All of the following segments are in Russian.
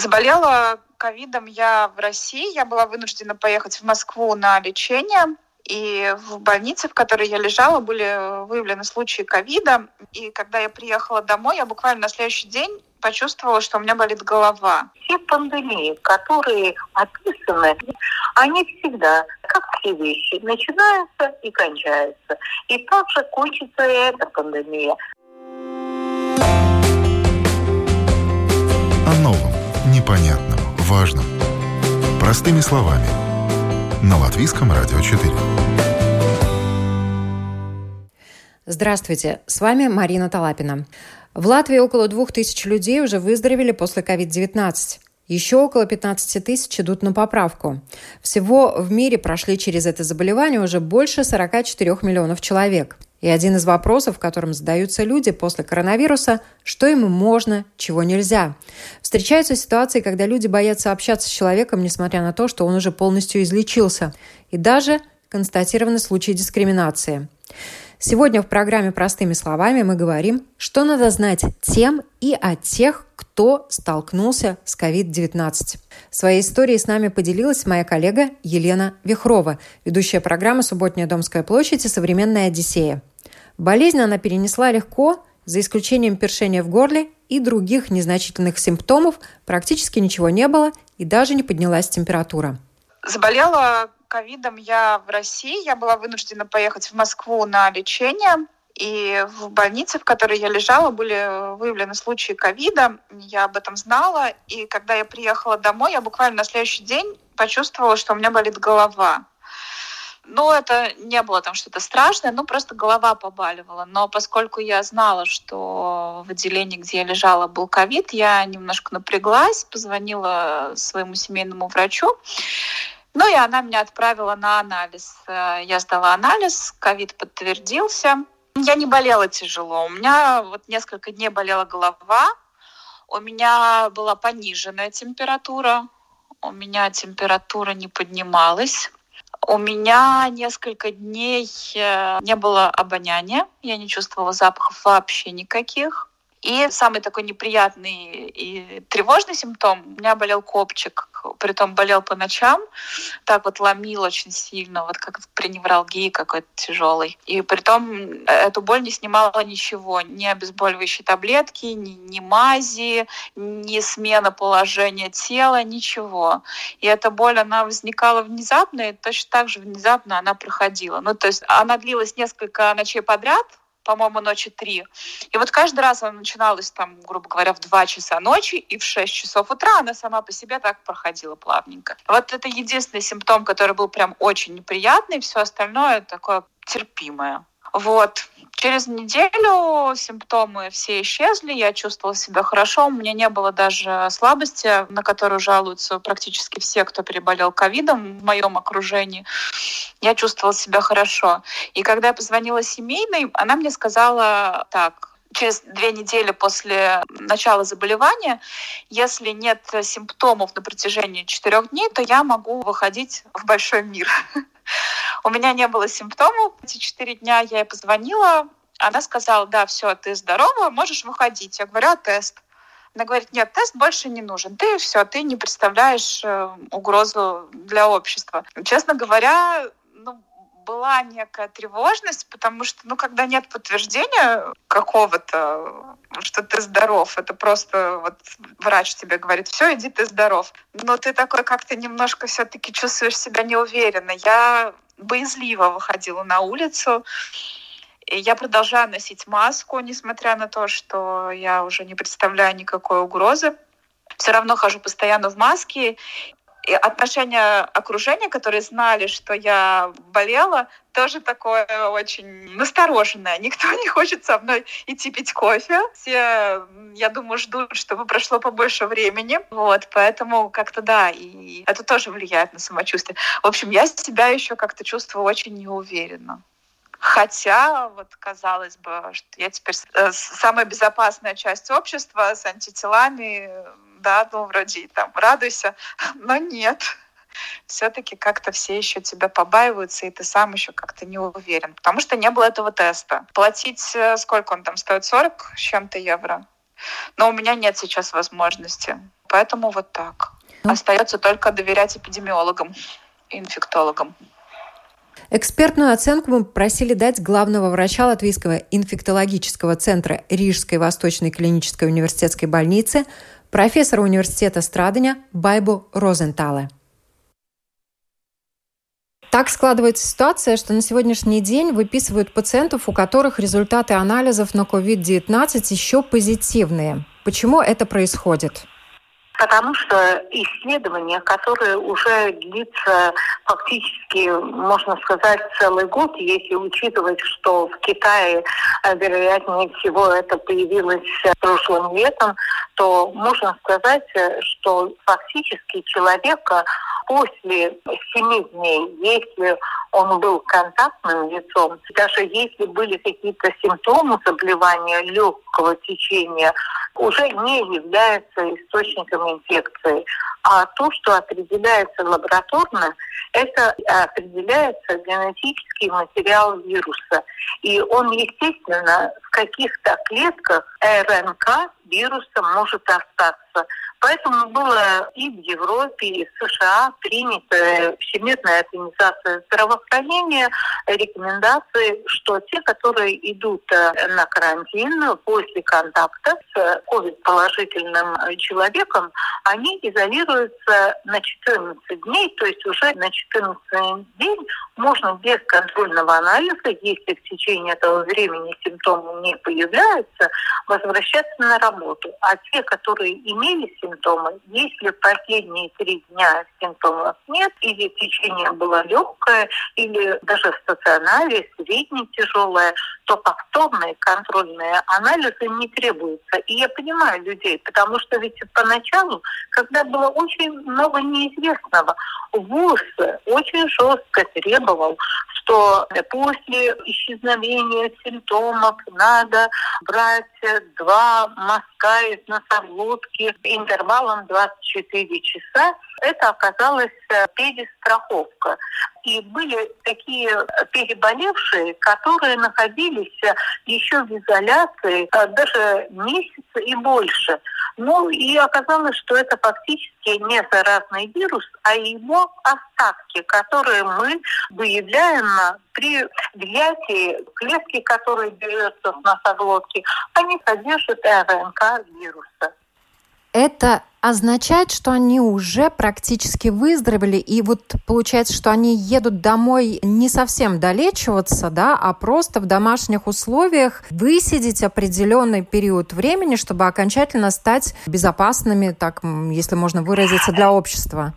Заболела ковидом я в России. Я была вынуждена поехать в Москву на лечение. И в больнице, в которой я лежала, были выявлены случаи ковида. И когда я приехала домой, я буквально на следующий день почувствовала, что у меня болит голова. Все пандемии, которые описаны, они всегда, как все вещи, начинаются и кончаются. И также кончится и эта пандемия. Важном. Простыми словами. На Латвийском радио 4. Здравствуйте, с вами Марина Талапина. В Латвии около двух тысяч людей уже выздоровели после COVID-19. Еще около 15 тысяч идут на поправку. Всего в мире прошли через это заболевание уже больше 44 миллионов человек. И один из вопросов, которым задаются люди после коронавируса, что ему можно, чего нельзя. Встречаются ситуации, когда люди боятся общаться с человеком, несмотря на то, что он уже полностью излечился. И даже констатированы случаи дискриминации. Сегодня в программе «Простыми словами» мы говорим, что надо знать тем и о тех, кто столкнулся с COVID-19. Своей историей с нами поделилась моя коллега Елена Вихрова, ведущая программы «Субботняя Домская площадь» и «Современная Одиссея». Болезнь она перенесла легко, за исключением першения в горле и других незначительных симптомов практически ничего не было и даже не поднялась температура. Заболела ковидом я в России. Я была вынуждена поехать в Москву на лечение. И в больнице, в которой я лежала, были выявлены случаи ковида. Я об этом знала. И когда я приехала домой, я буквально на следующий день почувствовала, что у меня болит голова. Ну, это не было там что-то страшное, ну, просто голова побаливала. Но поскольку я знала, что в отделении, где я лежала, был ковид, я немножко напряглась, позвонила своему семейному врачу. Ну и она меня отправила на анализ. Э, я сдала анализ, ковид подтвердился. Я не болела тяжело. У меня вот несколько дней болела голова. У меня была пониженная температура. У меня температура не поднималась. У меня несколько дней э, не было обоняния. Я не чувствовала запахов вообще никаких. И самый такой неприятный и тревожный симптом, у меня болел копчик, притом болел по ночам, так вот ломил очень сильно, вот как при невралгии какой-то тяжелый. И притом э, эту боль не снимала ничего, ни обезболивающие таблетки, ни, ни мази, ни смена положения тела, ничего. И эта боль, она возникала внезапно, и точно так же внезапно она проходила. Ну, то есть она длилась несколько ночей подряд, по-моему, ночи три. И вот каждый раз она начиналась там, грубо говоря, в 2 часа ночи, и в 6 часов утра она сама по себе так проходила плавненько. Вот это единственный симптом, который был прям очень неприятный, все остальное такое терпимое. Вот. Через неделю симптомы все исчезли, я чувствовала себя хорошо, у меня не было даже слабости, на которую жалуются практически все, кто переболел ковидом в моем окружении. Я чувствовала себя хорошо. И когда я позвонила семейной, она мне сказала так, через две недели после начала заболевания, если нет симптомов на протяжении четырех дней, то я могу выходить в большой мир. У меня не было симптомов. Эти четыре дня я ей позвонила. Она сказала, да, все, ты здорова, можешь выходить. Я говорю, а тест? Она говорит, нет, тест больше не нужен. Ты все, ты не представляешь э, угрозу для общества. Честно говоря, была некая тревожность, потому что, ну, когда нет подтверждения какого-то, что ты здоров, это просто вот врач тебе говорит, все, иди, ты здоров. Но ты такой как-то немножко все-таки чувствуешь себя неуверенно. Я боязливо выходила на улицу, и я продолжаю носить маску, несмотря на то, что я уже не представляю никакой угрозы все равно хожу постоянно в маске, и отношение окружения, которые знали, что я болела, тоже такое очень настороженное. Никто не хочет со мной идти пить кофе. Все, я думаю, ждут, чтобы прошло побольше времени. Вот, поэтому как-то да, и это тоже влияет на самочувствие. В общем, я себя еще как-то чувствую очень неуверенно. Хотя, вот казалось бы, что я теперь э, самая безопасная часть общества с антителами, да, ну, вроде там радуйся, но нет. Все-таки как-то все еще тебя побаиваются, и ты сам еще как-то не уверен, потому что не было этого теста. Платить, э, сколько он там стоит, 40 с чем-то евро? Но у меня нет сейчас возможности. Поэтому вот так. Ну. Остается только доверять эпидемиологам и инфектологам. Экспертную оценку мы просили дать главного врача Латвийского инфектологического центра Рижской Восточной клинической университетской больницы, профессора университета Страдания Байбу Розентале. Так складывается ситуация, что на сегодняшний день выписывают пациентов, у которых результаты анализов на COVID-19 еще позитивные. Почему это происходит? потому что исследование, которое уже длится фактически, можно сказать, целый год, если учитывать, что в Китае, э, вероятнее всего, это появилось прошлым летом, то можно сказать, э, что фактически человека после семи дней, если он был контактным лицом, даже если были какие-то симптомы заболевания легкого течения, уже не является источником инфекции. А то, что определяется лабораторно, это определяется генетический материал вируса. И он, естественно, в каких-то клетках РНК вируса может остаться. Поэтому было и в Европе, и в США принято Всемирная организация здравоохранения рекомендации, что те, которые идут э, на карантин после контакта с COVID-положительным человеком, они изолируются на 14 дней, то есть уже на 14 день можно без контрольного анализа, если в течение этого времени симптомы не появляются, возвращаться на работу. А те, которые имели симптомы, симптомы. Если последние три дня симптомов нет, или течение было легкое, или даже в стационаре средне тяжелое, то повторные контрольные анализы не требуются. И я понимаю людей, потому что ведь поначалу, когда было очень много неизвестного, ВУЗ очень жестко требовал, что после исчезновения симптомов надо брать два мазка из носоглотки интервалом 24 часа. Это оказалась э, перестраховка. И были такие переболевшие, которые находились э, еще в изоляции э, даже месяца и больше. Ну и оказалось, что это фактически не заразный вирус, а его остатки, которые мы выявляем при взятии клетки, которые берется в носоглотке, они содержат РНК вируса. Это означает, что они уже практически выздоровели, и вот получается, что они едут домой не совсем долечиваться, да, а просто в домашних условиях высидеть определенный период времени, чтобы окончательно стать безопасными, так, если можно выразиться, для общества.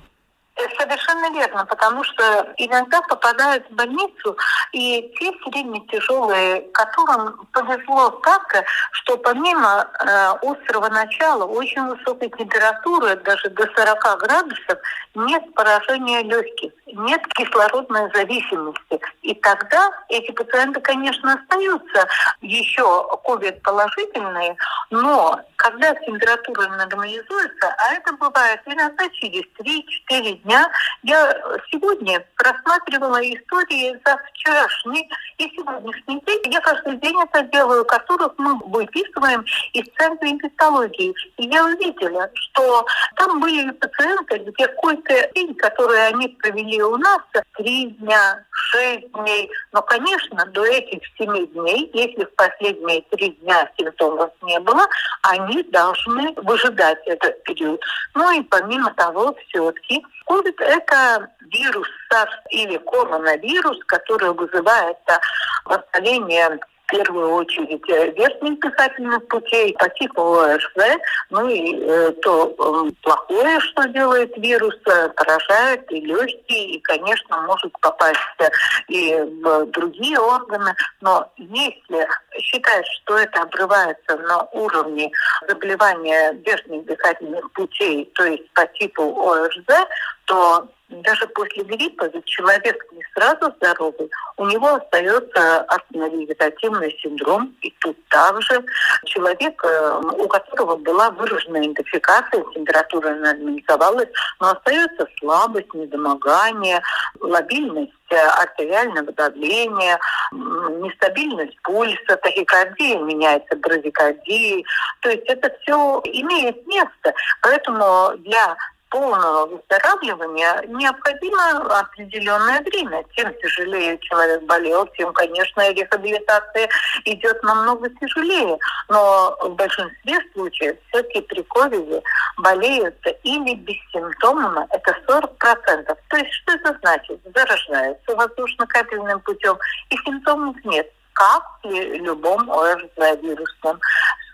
Совершенно верно, потому что иногда попадают в больницу и те средне тяжелые, которым повезло так, что помимо э, острого начала, очень высокой температуры, даже до 40 градусов, нет поражения легких, нет кислородной зависимости. И тогда эти пациенты, конечно, остаются еще COVID-положительные, но когда температура нормализуется, а это бывает иногда через 3-4 дня, я сегодня просматривала истории за вчерашний и сегодняшний день. Я каждый день это делаю, которых мы выписываем из Центра инфектологии. И я увидела, что там были пациенты, где какой-то день, который они провели у нас, три дня, шесть дней. Но, конечно, до этих семи дней, если в последние три дня симптомов не было, они должны выжидать этот период. Ну и помимо того, все-таки COVID – это вирус SARS или коронавирус, который вызывает воспаление первую очередь э, верхних дыхательных путей по типу ОРЗ, ну и э, то э, плохое, что делает вирус, э, поражает и легкие, и, конечно, может попасть э, и в другие органы. Но если считать, что это обрывается на уровне заболевания верхних дыхательных путей, то есть по типу ОРЗ, то даже после гриппа, ведь человек не сразу здоровый, у него остается астмовегетативный синдром, и тут также человек, э, у которого была выраженная идентификация, температура нормализовалась, но остается слабость, недомогание, лобильность э, артериального давления, нестабильность пульса, тахикардия меняется брадикардией. То есть это все имеет место. Поэтому для полного выздоравливания необходимо определенное время. Чем тяжелее человек болел, тем, конечно, рехабилитация идет намного тяжелее. Но в большинстве случаев все-таки при ковиде болеют или бессимптомно, это 40%. То есть что это значит? Заражаются воздушно-капельным путем, и симптомов нет как при любом ОРЗ-вирусном.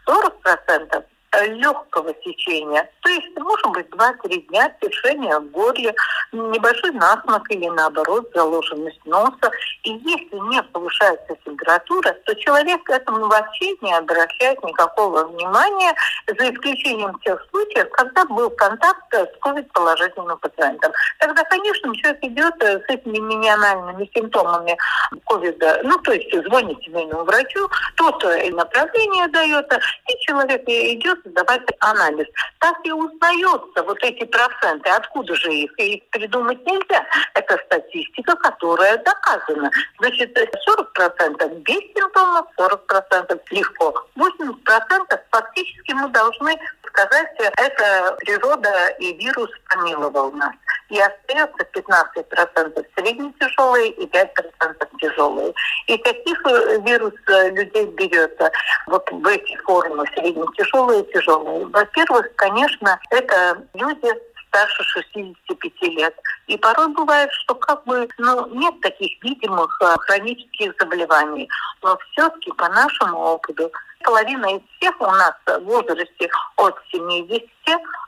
40% легкого течения. То есть, может быть, 2-3 дня течения в горле, небольшой насморк или, наоборот, заложенность носа. И если не повышается температура, то человек к этому вообще не обращает никакого внимания, за исключением тех случаев, когда был контакт с COVID-положительным пациентом. Тогда, конечно, человек идет э, с этими минимальными симптомами ковида, ну, то есть звонит семейному врачу, тот э, направление дает, и человек идет сдавать анализ. Так и узнается вот эти проценты. Откуда же их? Их придумать нельзя. Это статистика, которая доказана. Значит, 40% без симптомов, 40% легко. 80% фактически мы должны сказать, это природа и вирус помиловал нас. И остается 15% средне-тяжелые и 5% тяжелые. И каких э, вирус э, людей берется вот в эти формы средне-тяжелые и тяжелые? Во-первых, конечно, это люди старше 65 лет. И порой бывает, что как бы ну, нет таких видимых э, хронических заболеваний. Но все-таки по нашему опыту половина из всех у нас в возрасте от 70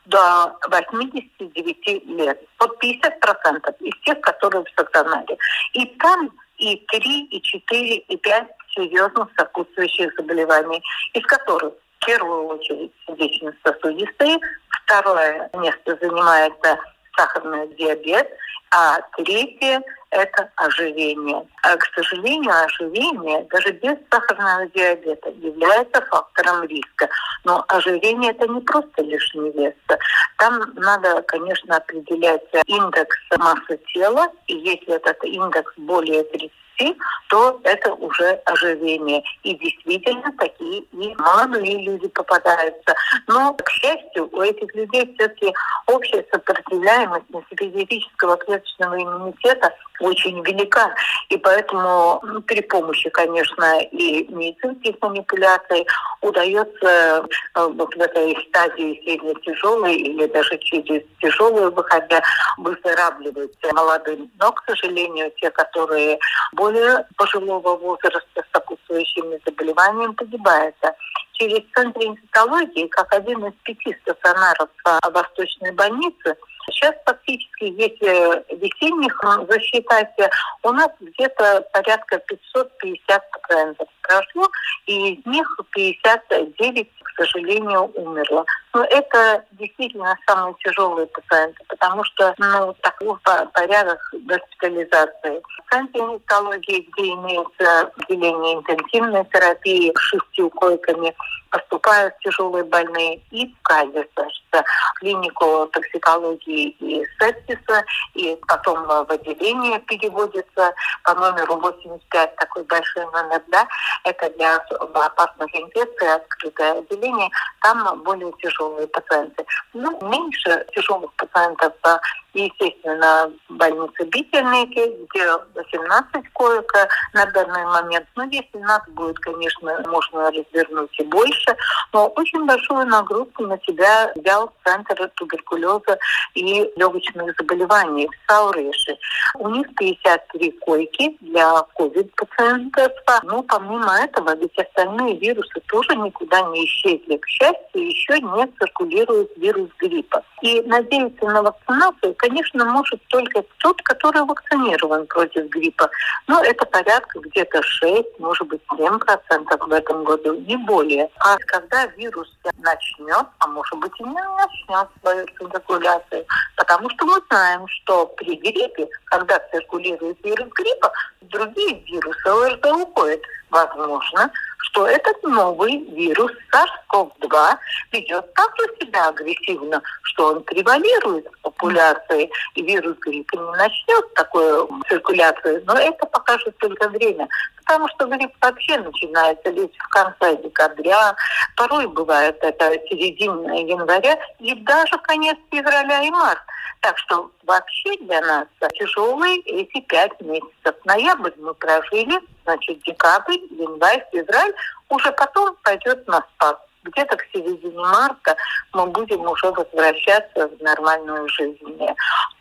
до 89 лет. Вот 50% из тех, которые в стационаре. И там и 3, и 4, и 5 серьезных сопутствующих заболеваний, из которых первую очередь сердечно-сосудистые, второе место занимает сахарный диабет, а третье – это ожирение. А, к сожалению, ожирение даже без сахарного диабета является фактором риска. Но ожирение – это не просто лишний вес. Там надо, конечно, определять индекс массы тела, и если этот индекс более 30, то это уже ожирение. И действительно такие и молодые люди попадаются. Но, к счастью, у этих людей все-таки общая сопротивляемость специфического клеточного иммунитета очень велика. И поэтому ну, при помощи, конечно, и медицинских манипуляций удается э, вот в этой стадии средне-тяжелой или даже через тяжелую выходя выздоравливать молодым. Но, к сожалению, те, которые более пожилого возраста с сопутствующими заболеваниями погибают через Центр инфекологии, как один из пяти стационаров Восточной больницы, Сейчас фактически, если весенних засчитать, у нас где-то порядка 550 пациентов прошло, и из них 59, к сожалению, умерло. Но это действительно самые тяжелые пациенты, потому что ну, такой порядок госпитализации. В центре онкологии, где имеется отделение интенсивной терапии с шестью койками, поступают тяжелые больные и в КАЗИС, в клинику токсикологии и сепсиса, и потом в отделение переводится по номеру 85, такой большой номер, да, это для опасных инфекций, открытое отделение, там более тяжелые пациенты. Ну, меньше тяжелых пациентов естественно, в больнице Бительники, где 18 коек на данный момент. Но ну, если надо будет, конечно, можно развернуть и больше. Но очень большую нагрузку на себя взял Центр туберкулеза и легочных заболеваний в Сауреше. У них 53 койки для ковид-пациентов. Но помимо этого, ведь остальные вирусы тоже никуда не исчезли. К счастью, еще не циркулирует вирус гриппа. И надеяться на вакцинацию, конечно, может только тот, который вакцинирован против гриппа. Но это порядка где-то 6, может быть, 7 процентов в этом году, не более. А когда вирус начнет, а может быть и не начнет свою циркуляцию, потому что мы знаем, что при гриппе, когда циркулирует вирус гриппа, другие вирусы ОРЗ уходят. Возможно, что этот новый вирус SARS-CoV-2 ведет так же себя агрессивно, что он превалирует в популяции, и вирус гриппа не начнет такую циркуляцию, но это покажет только время. Потому что грипп вообще начинается лишь в конце декабря, порой бывает это середина января и даже конец февраля и марта. Так что вообще для нас тяжелые эти пять месяцев. Ноябрь мы прожили, значит, декабрь, январь, февраль, уже потом пойдет на спад где-то к середине марта мы будем уже возвращаться в нормальную жизнь.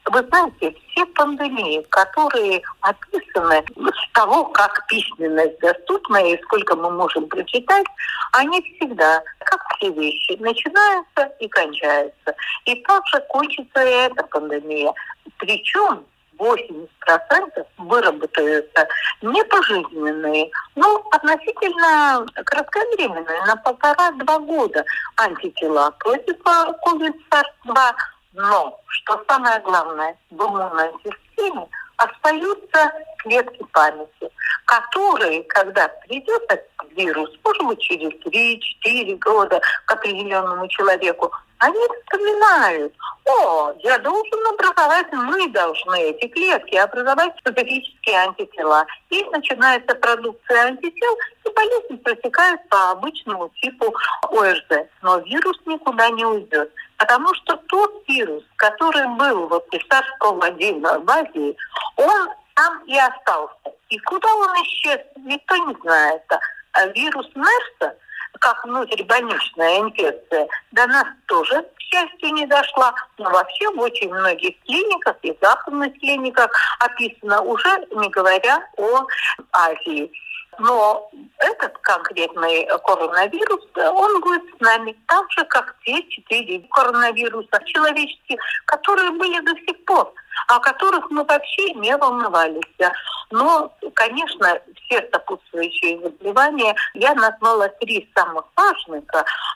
Вы знаете, все пандемии, которые описаны с того, как письменность доступна и сколько мы можем прочитать, они всегда, как все вещи, начинаются и кончаются. И также кончится и эта пандемия. Причем 80% выработаются не пожизненные, но относительно кратковременные, на полтора-два года антитела против COVID-2. Но, что самое главное, в иммунной системе остаются клетки памяти, которые, когда придет этот вирус, может быть, через 3-4 года к определенному человеку, они вспоминают, о, я должен образовать, мы должны эти клетки образовать специфические антитела. И начинается продукция антител, и болезнь протекает по обычному типу ОРЗ. Но вирус никуда не уйдет. Потому что тот вирус, который был вот из SARS-CoV-1 в Азии, он там и остался. И куда он исчез, никто не знает. А вирус МЕРСа – как внутрибольничная инфекция, до нас тоже, к счастью, не дошла. Но вообще в очень многих клиниках и западных клиниках описано уже, не говоря о Азии. Но этот конкретный коронавирус, он будет с нами так же, как те четыре коронавируса человеческие, которые были до сих пор о которых мы вообще не волновались. Но, конечно, все сопутствующие заболевания, я назвала три самых важных,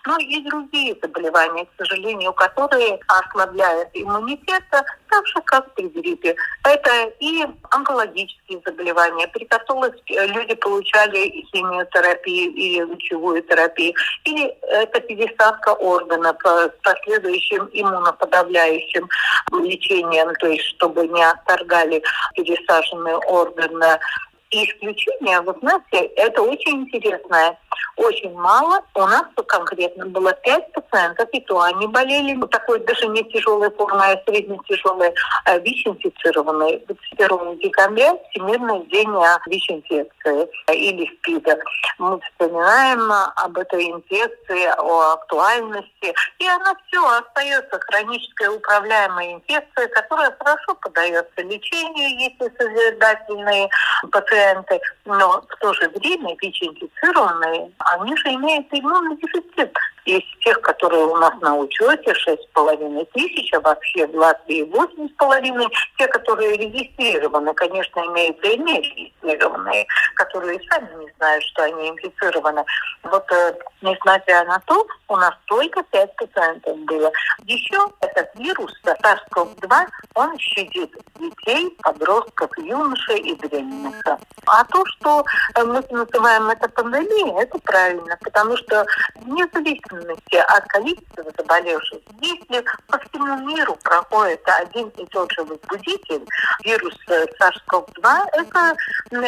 но и другие заболевания, к сожалению, которые ослабляют иммунитет, так же, как при гриппе. Это и онкологические заболевания, при которых люди получали химиотерапию или лучевую терапию, или это пересадка органов с последующим иммуноподавляющим лечением, то есть чтобы не отторгали пересаженные органы. И исключение, вы знаете, это очень интересное. Очень мало. У нас конкретно было 5 пациентов, и то они болели такой даже не тяжелой формой, а средне-тяжелой а ВИЧ-инфицированной. 21 декабря Всемирный день ВИЧ-инфекции или СПИДа. Мы вспоминаем об этой инфекции, о актуальности, и она все остается хронической управляемой инфекцией, которая хорошо поддается лечению, если созидательные пациенты, но в то же время ВИЧ-инфицированные они же имеют иммунный дефицит. Из тех, которые у нас на учете, 6,5 тысяч, а вообще в Латвии 8,5. Те, которые регистрированы, конечно, имеются и не регистрированные, которые сами не знают, что они инфицированы. Вот, э, несмотря на то, у нас только 5 пациентов было. Еще этот вирус, SARS-CoV-2, он щадит детей, подростков, юношей и беременных. А то, что мы называем это пандемией, это правильно, потому что вне зависимости от количества заболевших, если по всему миру проходит один и тот же возбудитель, вирус SARS-CoV-2, это,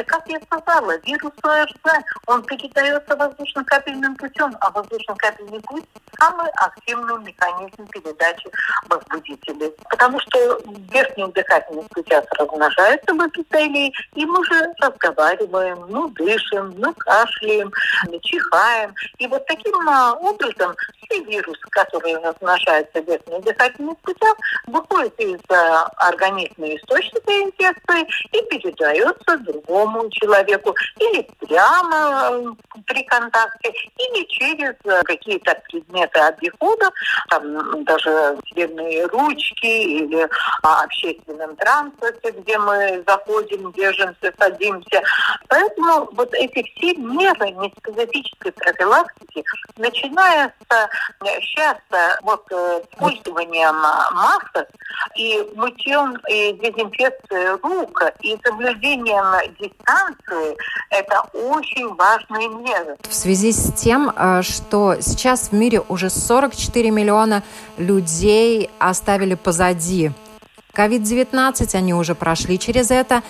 как я сказала, вирус ОРЗ, он передается воздушно-капельным путем, а воздушно-капельный путь – самый активный механизм передачи возбудителей. Потому что в верхних дыхательных путях размножаются в эпителии, и мы же разговариваем, ну, дышим, ну, кашляем, чихаем. И вот таким образом образом все вирусы, которые размножаются в верхних путях, выходят из организма источника инфекции и передается другому человеку или прямо при контакте, или через какие-то предметы обихода, там даже съемные ручки или а, общественном транспорте, где мы заходим, держимся, садимся. Поэтому вот эти все меры неспецифической профилактики, начиная с сейчас вот пользованием масок и мытьем и дезинфекцией рук и соблюдением дистанции, это очень важные меры. В связи с тем, э, что сейчас в мире уже 44 миллиона людей оставили позади COVID-19, они уже прошли через это.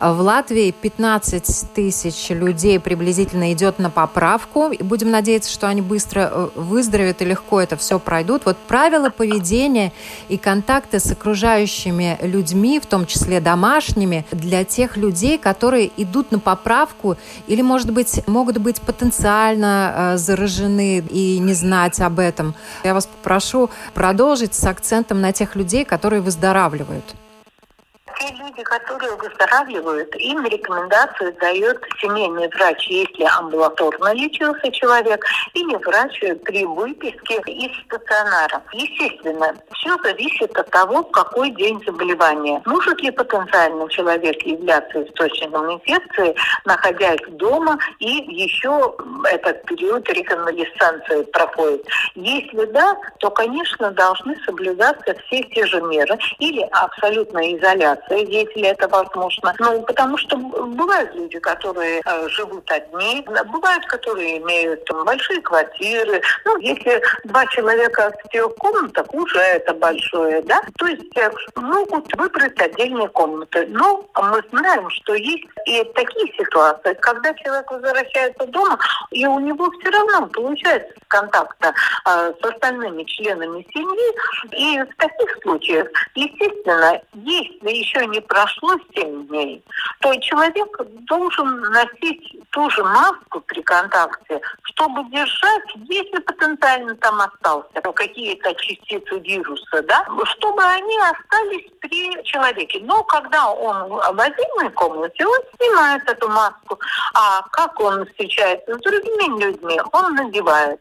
В Латвии 15 тысяч людей приблизительно идет на поправку. И будем надеяться, что они быстро э, выздоровеют и легко это все пройдут. Вот правила поведения и контакты с окружающими людьми, в том числе домашними, для тех людей, которые идут на поправку или, может быть, могут быть потенциально э, заражены и не знать об этом. Я вас попрошу продолжить с акцентом на тех людей, которые выздоравливают выздоравливают? Те люди, которые выздоравливают, им рекомендацию дает семейный врач, если амбулаторно лечился человек, или врач при выписке из стационара. Естественно, все зависит от того, в какой день заболевания. Может ли потенциально человек являться источником инфекции, находясь дома, и еще этот период реконвалесценции проходит. Если да, то, конечно, должны соблюдаться все те же меры или абсолютная изоляция если это возможно. Ну, потому что бывают люди, которые э, живут одни, бывают, которые имеют большие квартиры. Ну, если два человека в трех комнатах, уже это большое, да? То есть э, могут выбрать отдельные комнаты. Но мы знаем, что есть и такие ситуации, когда человек возвращается дома, и у него все равно получается контакта э, с остальными членами семьи. И в таких случаях, естественно, если еще не прошло 7 дней, то человек должен носить ту же маску при контакте, чтобы держать, если потенциально там остался какие-то частицы вируса, да, чтобы они остались при человеке. Но когда он в отдельной комнате, он снимает эту маску. А как он встречается с другими людьми, он надевает.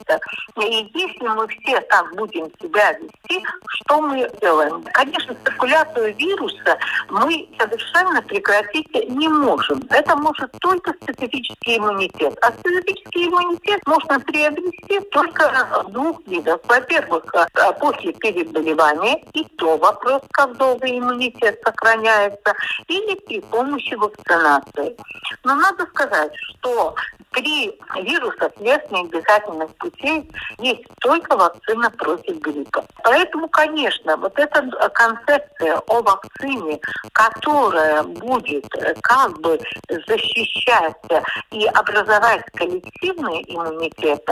И если мы все так будем себя вести, что мы делаем? Конечно, циркуляцию вируса мы совершенно прекратить не можем. Это может только специфический иммунитет. А специфический иммунитет можно приобрести только в двух видах. Во-первых, э, после переболевания, и то вопрос, как долго иммунитет сохраняется, или при помощи вакцинации. Но надо сказать, что при вирусах верхних дыхательных путей есть только вакцина против гриппа. Поэтому, конечно, вот эта концепция о вакцине, которая будет э, как бы защищать и образовать коллективный иммунитет,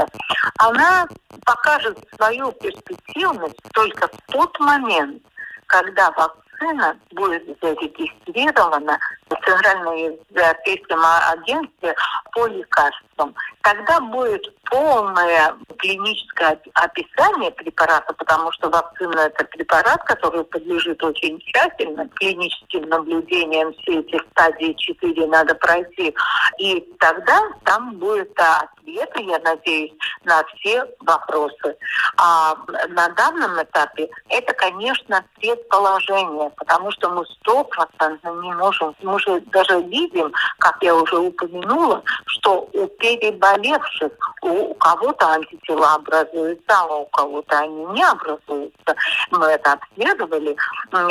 она покажет свою перспективность только в тот момент, когда вакцина будет зарегистрирована в Центральном европейском агентстве по лекарствам. Тогда будет полное клиническое описание препарата, потому что вакцина – это препарат, который подлежит очень тщательно клиническим наблюдениям. Все эти стадии 4 надо пройти. И тогда там будет ответы, я надеюсь, на все вопросы. А на данном этапе это, конечно, предположение, потому что мы стопроцентно не можем, мы уже даже видим, как я уже упомянула, что у переболевших у кого-то антитела образуются, а у кого-то они не образуются. Мы это обследовали.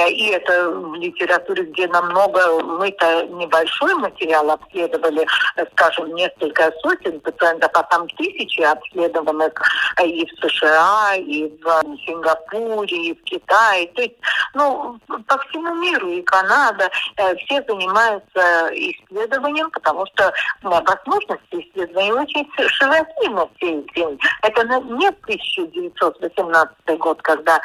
И это в литературе, где намного, мы-то небольшой материал обследовали, скажем, несколько сотен пациентов, а там тысячи обследованных и в США, и в Сингапуре, и в Китае. То есть, ну, по всему миру, и Канада, э, все занимаются исследованием, потому что возможности исследований очень широки на сей день. Это не 1918 год, когда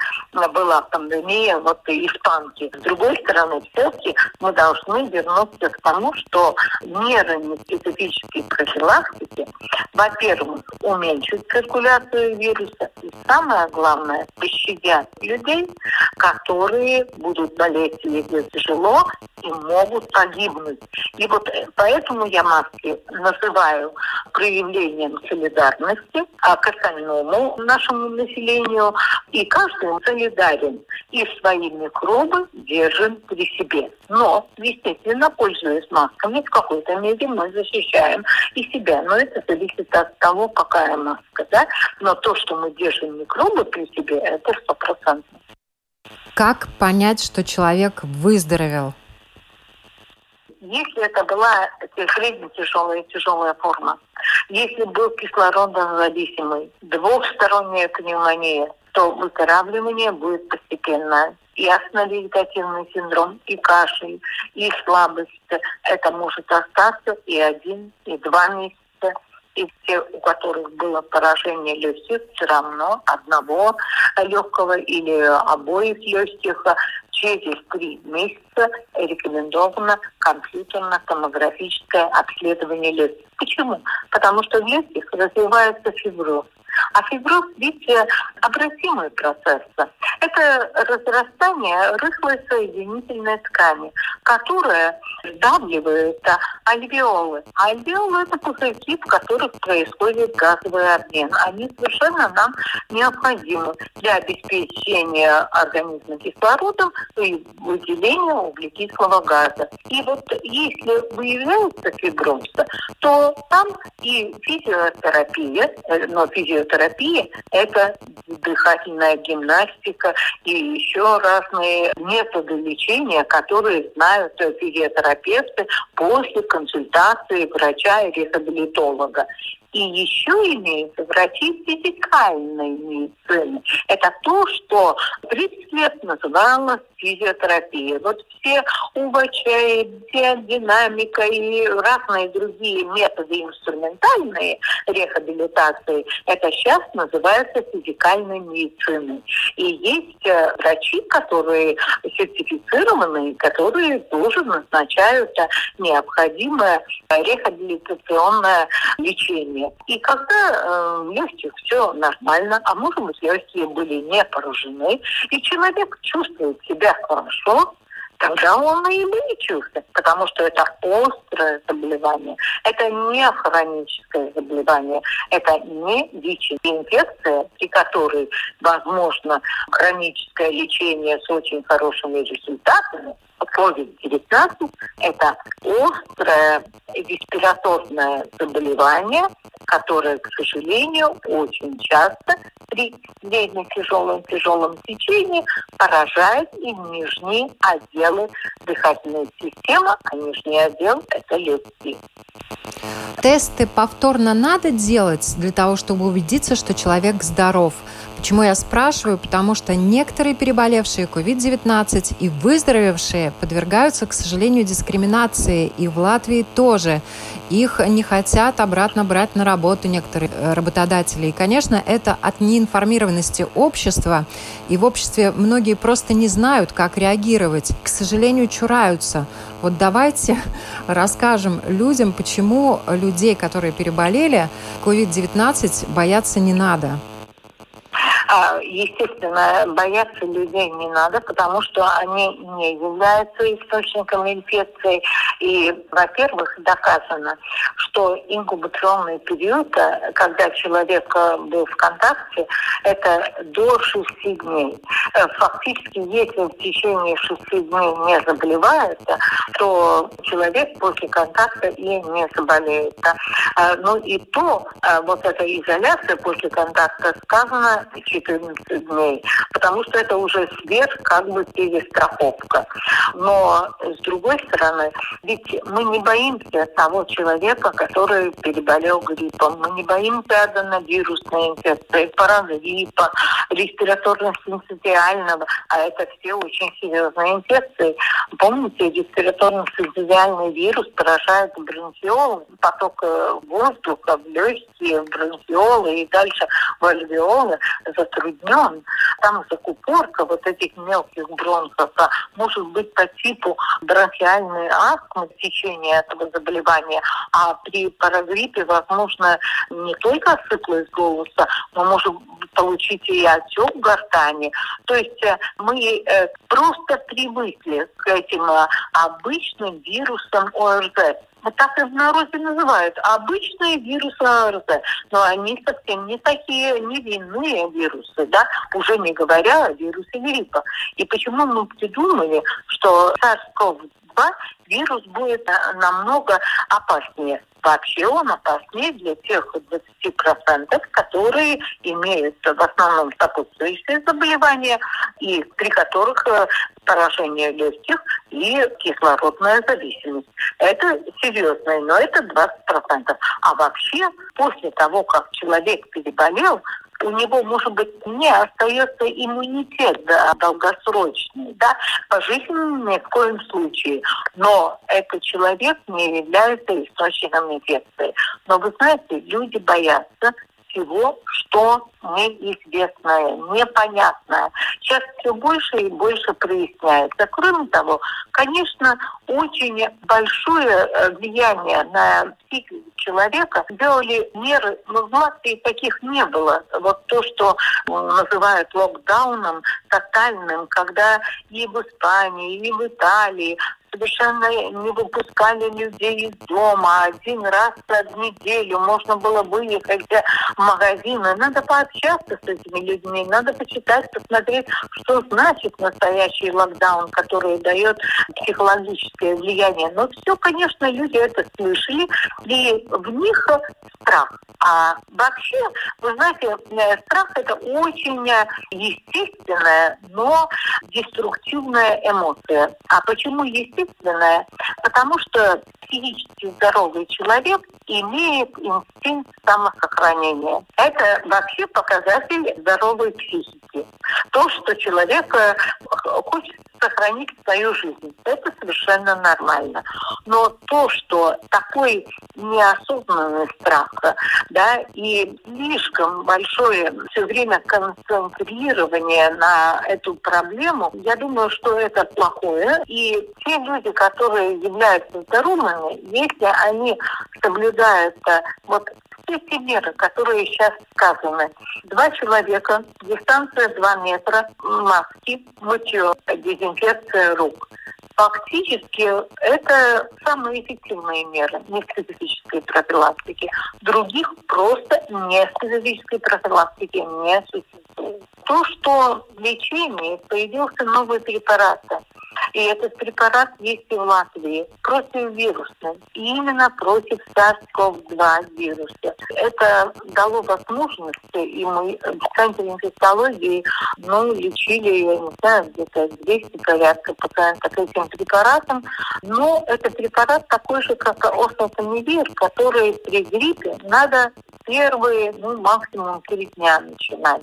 была пандемия, вот и испанки. С другой стороны, все-таки мы должны вернуться к тому, что меры специфической профилактики, во-первых, уменьшить циркуляцию вируса, и самое главное, пощадят людей, которые будут болеть если тяжело и могут погибнуть. И вот поэтому я маски называю проявлением солидарности а к остальному нашему населению. И каждый солидарен и свои микробы держим при себе. Но, естественно, пользуясь масками, в какой-то мере мы защищаем и себя. Но это зависит от того, какая маска. Да? Но то, что мы держим микробы при себе, это стопроцентно. Как понять, что человек выздоровел? Если это была средне тяжелая тяжелая форма, если был кислородозависимый, двухсторонняя пневмония, то выздоравливание будет постепенно. И основно-вегетативный синдром, и кашель, и слабость. Это может остаться и один, и два месяца, и те, у которых было поражение легких, все равно одного легкого или обоих легких через три месяца рекомендовано компьютерно-томографическое обследование легких. Почему? Потому что в легких развивается фиброз. А фиброз ведь обратимый процесс. Это разрастание рыхлой соединительной ткани, которая сдавливает альвеолы. А альвеолы – это пузырьки, в которых происходит газовый обмен. Они совершенно нам необходимы для обеспечения организма кислородом и выделения углекислого газа. И вот если выявляется фиброз, то там и физиотерапия, э, но физиотерапия – это дыхательная гимнастика и еще разные методы лечения, которые знают физиотерапевты после консультации врача и реабилитолога. И еще имеется врачи физикальной медицины. Это то, что 30 лет называлось физиотерапией. Вот все УВЧ, диагдинамика и разные другие методы инструментальные рехабилитации, это сейчас называется физикальной медициной. И есть э, врачи, которые сертифицированные, которые тоже назначают необходимое рехабилитационное лечение легкие. И когда э, в легких все нормально, а может быть легкие были не поражены, и человек чувствует себя хорошо, тогда он и вылечился, потому что это острое заболевание, это не хроническое заболевание, это не ВИЧ. Инфекция, при которой возможно хроническое лечение с очень хорошими результатами, COVID-19 – это острое респираторное заболевание, которое, к сожалению, очень часто при средне тяжелом тяжелом течении поражает и нижние отделы дыхательной системы, а нижний отдел – это легкие. Тесты повторно надо делать для того, чтобы убедиться, что человек здоров – Почему я спрашиваю? Потому что некоторые переболевшие COVID-19 и выздоровевшие подвергаются, к сожалению, дискриминации. И в Латвии тоже. Их не хотят обратно брать на работу некоторые э, работодатели. И, конечно, это от неинформированности общества. И в обществе многие просто не знают, как реагировать. К сожалению, чураются. Вот давайте расскажем людям, почему людей, которые переболели COVID-19, бояться не надо. А, естественно, бояться людей не надо, потому что они не являются источником инфекции. И, во-первых, доказано, что инкубационный период, э, когда человек э, был в контакте, это до 6 дней. Э, фактически, если в течение 6 дней не заболевает, то человек после контакта и не заболеет. А, ну и то, вот эта изоляция после контакта сказано 14 дней, потому что это уже сверх как бы перестраховка. Но с другой стороны, ведь мы не боимся того человека, который переболел гриппом, мы не боимся аденовирусной инфекции, парагриппа, респираторно-синцитиального, а это все очень серьезные инфекции. Помните, респираторно-синцитиальный вирус поражает бронхиол, поток э, воздуха в легкие, в бронхиолы и дальше в альвеолы затруднен. Там закупорка вот этих мелких бронхов а может быть по типу бронхиальной астмы течение этого заболевания, а при парагриппе возможно не только осыпалость голоса, но может получить и отек гортани. То есть э, мы э, просто привыкли к этим э, обычным вирусам ОРЗ. Вот так и в народе называют. Обычные вирусы ОРЗ. Но они совсем не такие невинные вирусы, да, уже не говоря о вирусе гриппа. И почему мы придумали, что SARS-CoV-2 вирус будет намного опаснее. Вообще он опаснее для тех 20%, которые имеют в основном сопутствующие заболевания и при которых э, поражение легких и кислородная зависимость. Это серьезно, но это 20%. А вообще после того, как человек переболел, у него, может быть, не остается иммунитет да, долгосрочный, да, пожизненный в коем случае. Но этот человек не является источником инфекции. Но вы знаете, люди боятся всего, что неизвестное, непонятное. Сейчас все больше и больше проясняется. Кроме того, конечно, очень большое э, влияние на психику человека сделали меры, но в Латвии таких не было. Вот то, что называют локдауном тотальным, когда и в Испании, и в Италии совершенно не выпускали людей из дома. Один раз в неделю можно было выехать в магазины. Надо пообщаться с этими людьми, надо почитать, посмотреть, что значит настоящий локдаун, который дает психологическое влияние. Но все, конечно, люди это слышали, и в них страх. А вообще, вы знаете, э, страх это очень естественная, но деструктивная эмоция. А почему естественная? Потому что психически здоровый человек имеет инстинкт самосохранения. Это вообще показатель здоровой психики. То, что человек э, хочет сохранить свою жизнь. Это совершенно нормально. Но то, что такой неосознанный страх, да, и слишком большое все время концентрирование на эту проблему, я думаю, что это плохое. И те люди, которые являются здоровыми, если они соблюдают вот все те меры, которые сейчас сказаны. Два человека, дистанция 2 метра, маски, мытье, дезинфекция рук. Фактически это самые эффективные меры неспецифической профилактики. Других просто неспецифической профилактики не существует. То, что в лечении появился новый препарат, и этот препарат есть и в Латвии противовирусный. И именно против SARS-CoV-2 вируса. Это дало возможность, и мы в центре инфекциологии ну, лечили, я не знаю, где-то 200 порядка пациентов этим препаратом. Но это препарат такой же, как осмотомивир, который при гриппе надо первые, ну, максимум три дня начинать.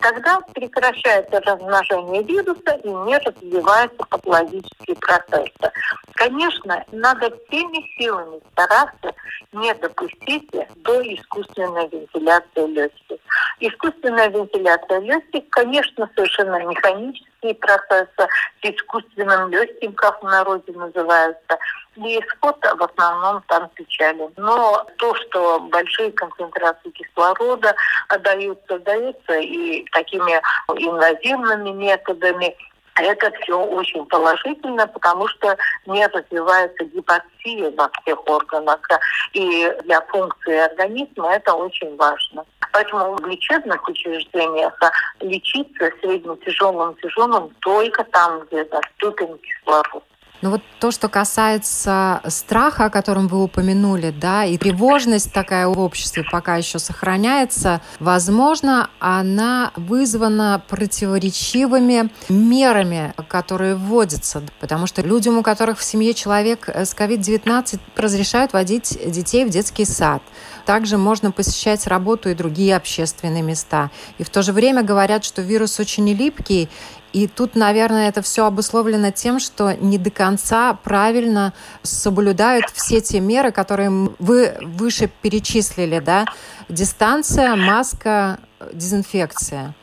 Тогда прекращается размножение вируса и не развивается патологические процессы. Конечно, надо всеми силами стараться не допустить до искусственной вентиляции легких. Искусственная вентиляция легких, конечно, совершенно механические процессы, искусственным легким, как в народе называется, и исход в основном там печали. Но то, что большие концентрации кислорода даются, даются и такими инвазивными методами, это все очень положительно, потому что не развивается гипоксия во всех органах. И для функции организма это очень важно. Поэтому в лечебных учреждениях лечиться среднетяжелым тяжелым только там, где доступен кислород. Ну вот то, что касается страха, о котором вы упомянули, да, и тревожность такая в обществе пока еще сохраняется, возможно, она вызвана противоречивыми мерами, которые вводятся, потому что людям, у которых в семье человек с COVID-19, разрешают водить детей в детский сад. Также можно посещать работу и другие общественные места. И в то же время говорят, что вирус очень липкий, и тут, наверное, это все обусловлено тем, что не до конца правильно соблюдают все те меры, которые вы выше перечислили, да? Дистанция, маска, дезинфекция.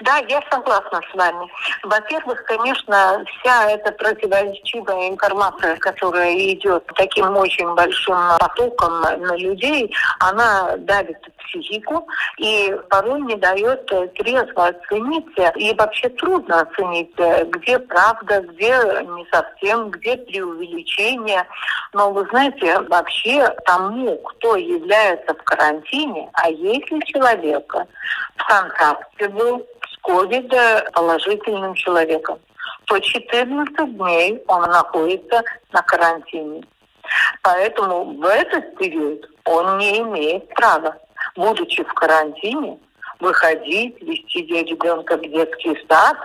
Да, я согласна с вами. Во-первых, конечно, вся эта противоречивая информация, которая идет таким очень большим потоком на людей, она давит психику и порой не дает трезво оценить, и вообще трудно оценить, где правда, где не совсем, где преувеличение. Но вы знаете, вообще тому, кто является в карантине, а если человека в контакте был с COVID положительным человеком, то 14 дней он находится на карантине. Поэтому в этот период он не имеет права, будучи в карантине, выходить, вести ребенка в детский сад,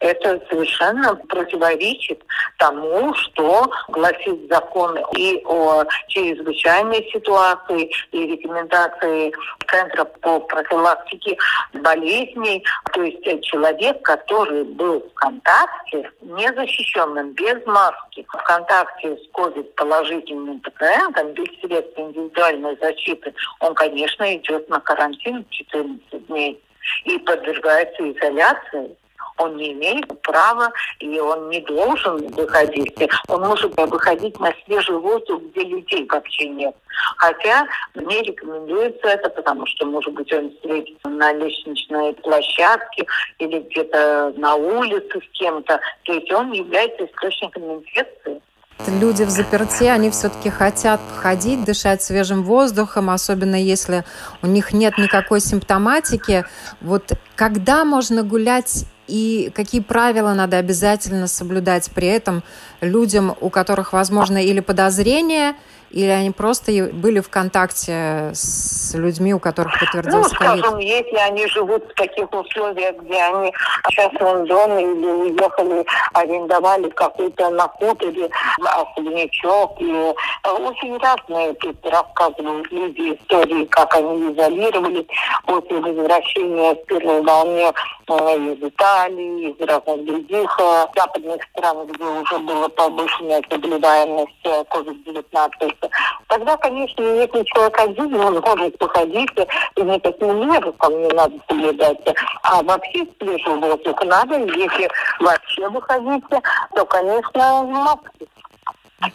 это совершенно противоречит тому, что гласит закон и о чрезвычайной ситуации, и рекомендации Центра по профилактике болезней. То есть человек, который был в контакте, незащищенным, без маски, в контакте с COVID-положительным пациентом, без средств индивидуальной защиты, он, конечно, идет на карантин 14 дней дней и подвергается изоляции, он не имеет права и он не должен выходить. Он может выходить на свежий воздух, где людей вообще нет. Хотя не рекомендуется это, потому что, может быть, он встретится на лестничной площадке или где-то на улице с кем-то. То есть он является источником инфекции. Люди в заперти, они все-таки хотят ходить, дышать свежим воздухом, особенно если у них нет никакой симптоматики. Вот когда можно гулять и какие правила надо обязательно соблюдать при этом людям, у которых, возможно, или подозрение, или они просто были в контакте с людьми, у которых подтвердился ну, скажем, если они живут в таких условиях, где они сейчас в Лондон или уехали, арендовали какой-то на хуторе, особнячок. И э, очень разные тут рассказывают люди истории, как они изолировались после возвращения в первой волне э, из Италии, из разных других э, западных стран, где уже была повышенная заболеваемость COVID-19 Тогда, конечно, если человек один, он может походить, и никакими мерами не надо соблюдать. А вообще свежий воздух надо, если вообще выходите, то, конечно, в маске.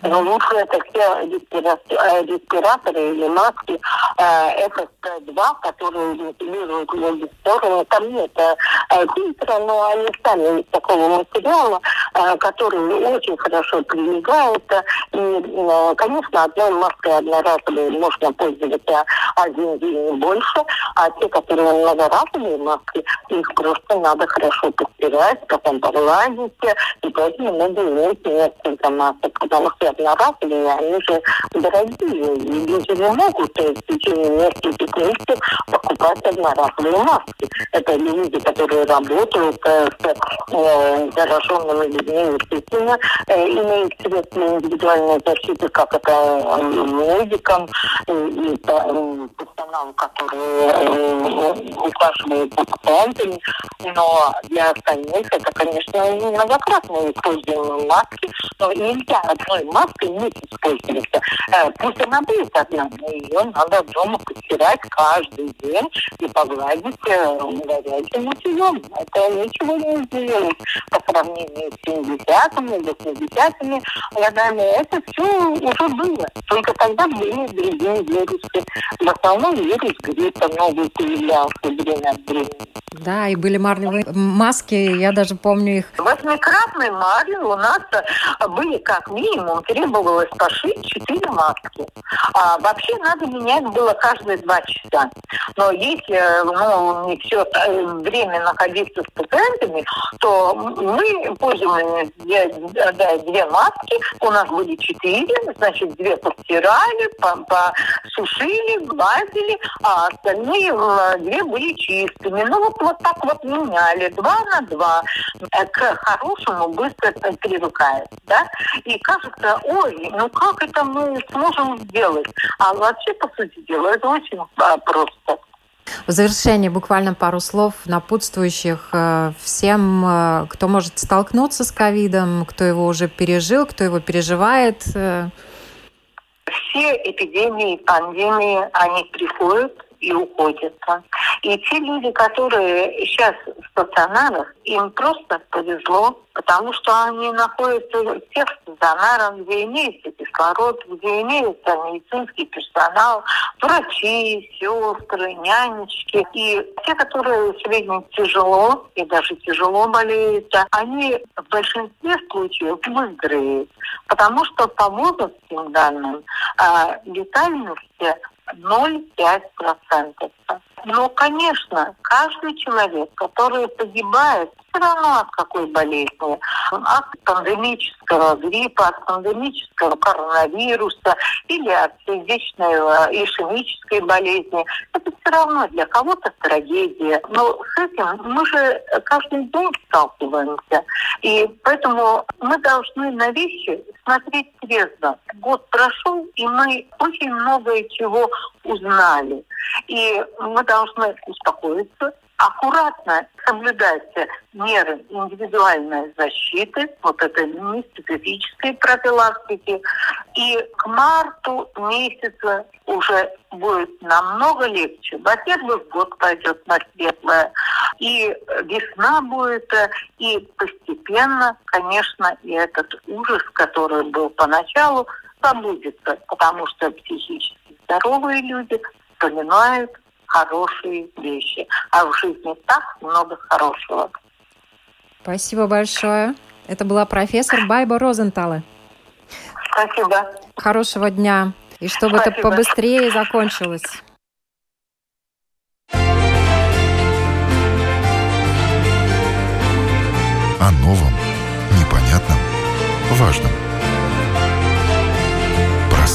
Но лучше это все э, респираторы или маски FFP2, э, которые вентилируют обе стороны. Там нет э, фильтра, но они сами из такого материала, который очень хорошо прилегает. И, конечно, одной маской одноразовой можно пользоваться один день и больше, а те, которые многоразовые маски, их просто надо хорошо постирать, потом погладить, и поэтому надо иметь несколько масок, потому что одноразовые, они же дорогие, и люди не могут в течение нескольких месяцев покупать одноразовые маски. Это люди, которые работают э, с э, зараженными людьми, естественно, э, имеют средства индивидуальной защиты, как это э, медикам и, и персоналу, который э, ухаживает за пациентами. Но для остальных это, конечно, многократное использование маски, но нельзя одной маской не использоваться. Э, пусть она будет одна, но ее надо дома постирать каждый день и погладить э, горячим утюгом. Это ничего не сделать по сравнению с 70-ми, 80-ми годами. Это все уже было. Только тогда были другие вирусы. В основном вирус гриппа новый появлялся время от времени. Да, и были марлевые маски, я даже помню их. Восьмикратные марли у нас были как минимум, требовалось пошить четыре маски. А вообще надо менять было каждые два часа. Но если ну, не все э, время находиться с пациентами, то мы пользовались две, да, две маски, у нас были четыре, значит, две постирали, посушили, гладили, а остальные две были чистыми. Ну вот, вот так вот меняли, два на два. Э, к хорошему быстро привыкает, да? И кажется, ой, ну как это мы сможем сделать? А вообще, по сути дела, это очень а, просто. В завершение буквально пару слов напутствующих э, всем, э, кто может столкнуться с ковидом, кто его уже пережил, кто его переживает. Все эпидемии, пандемии, они приходят и уходят. И те люди, которые сейчас в стационарах, им просто повезло, потому что они находятся в тех стационарах, где имеется кислород, где имеется медицинский персонал, врачи, сестры, нянечки. И те, которые средне тяжело и даже тяжело болеют, они в большинстве случаев выздоровеют, потому что по возрастным данным а, летальности 0,5%. Но, конечно, каждый человек, который погибает, все равно от какой болезни, от пандемического гриппа, от пандемического коронавируса или от сердечной ишемической болезни, это все равно для кого-то трагедия. Но с этим мы же каждый день сталкиваемся. И поэтому мы должны на вещи смотреть трезво. Год прошел, и мы очень многое чего узнали. И мы должны успокоиться, аккуратно соблюдать меры индивидуальной защиты, вот это не специфической профилактики. И к марту месяца уже будет намного легче. Во-первых, год пойдет на светлое, и весна будет, и постепенно, конечно, и этот ужас, который был поначалу, забудется, потому что психически здоровые люди вспоминают хорошие вещи. А в жизни так много хорошего. Спасибо большое. Это была профессор Байба Розентала. Спасибо. Хорошего дня. И чтобы Спасибо. это побыстрее закончилось. О новом, непонятном, важном.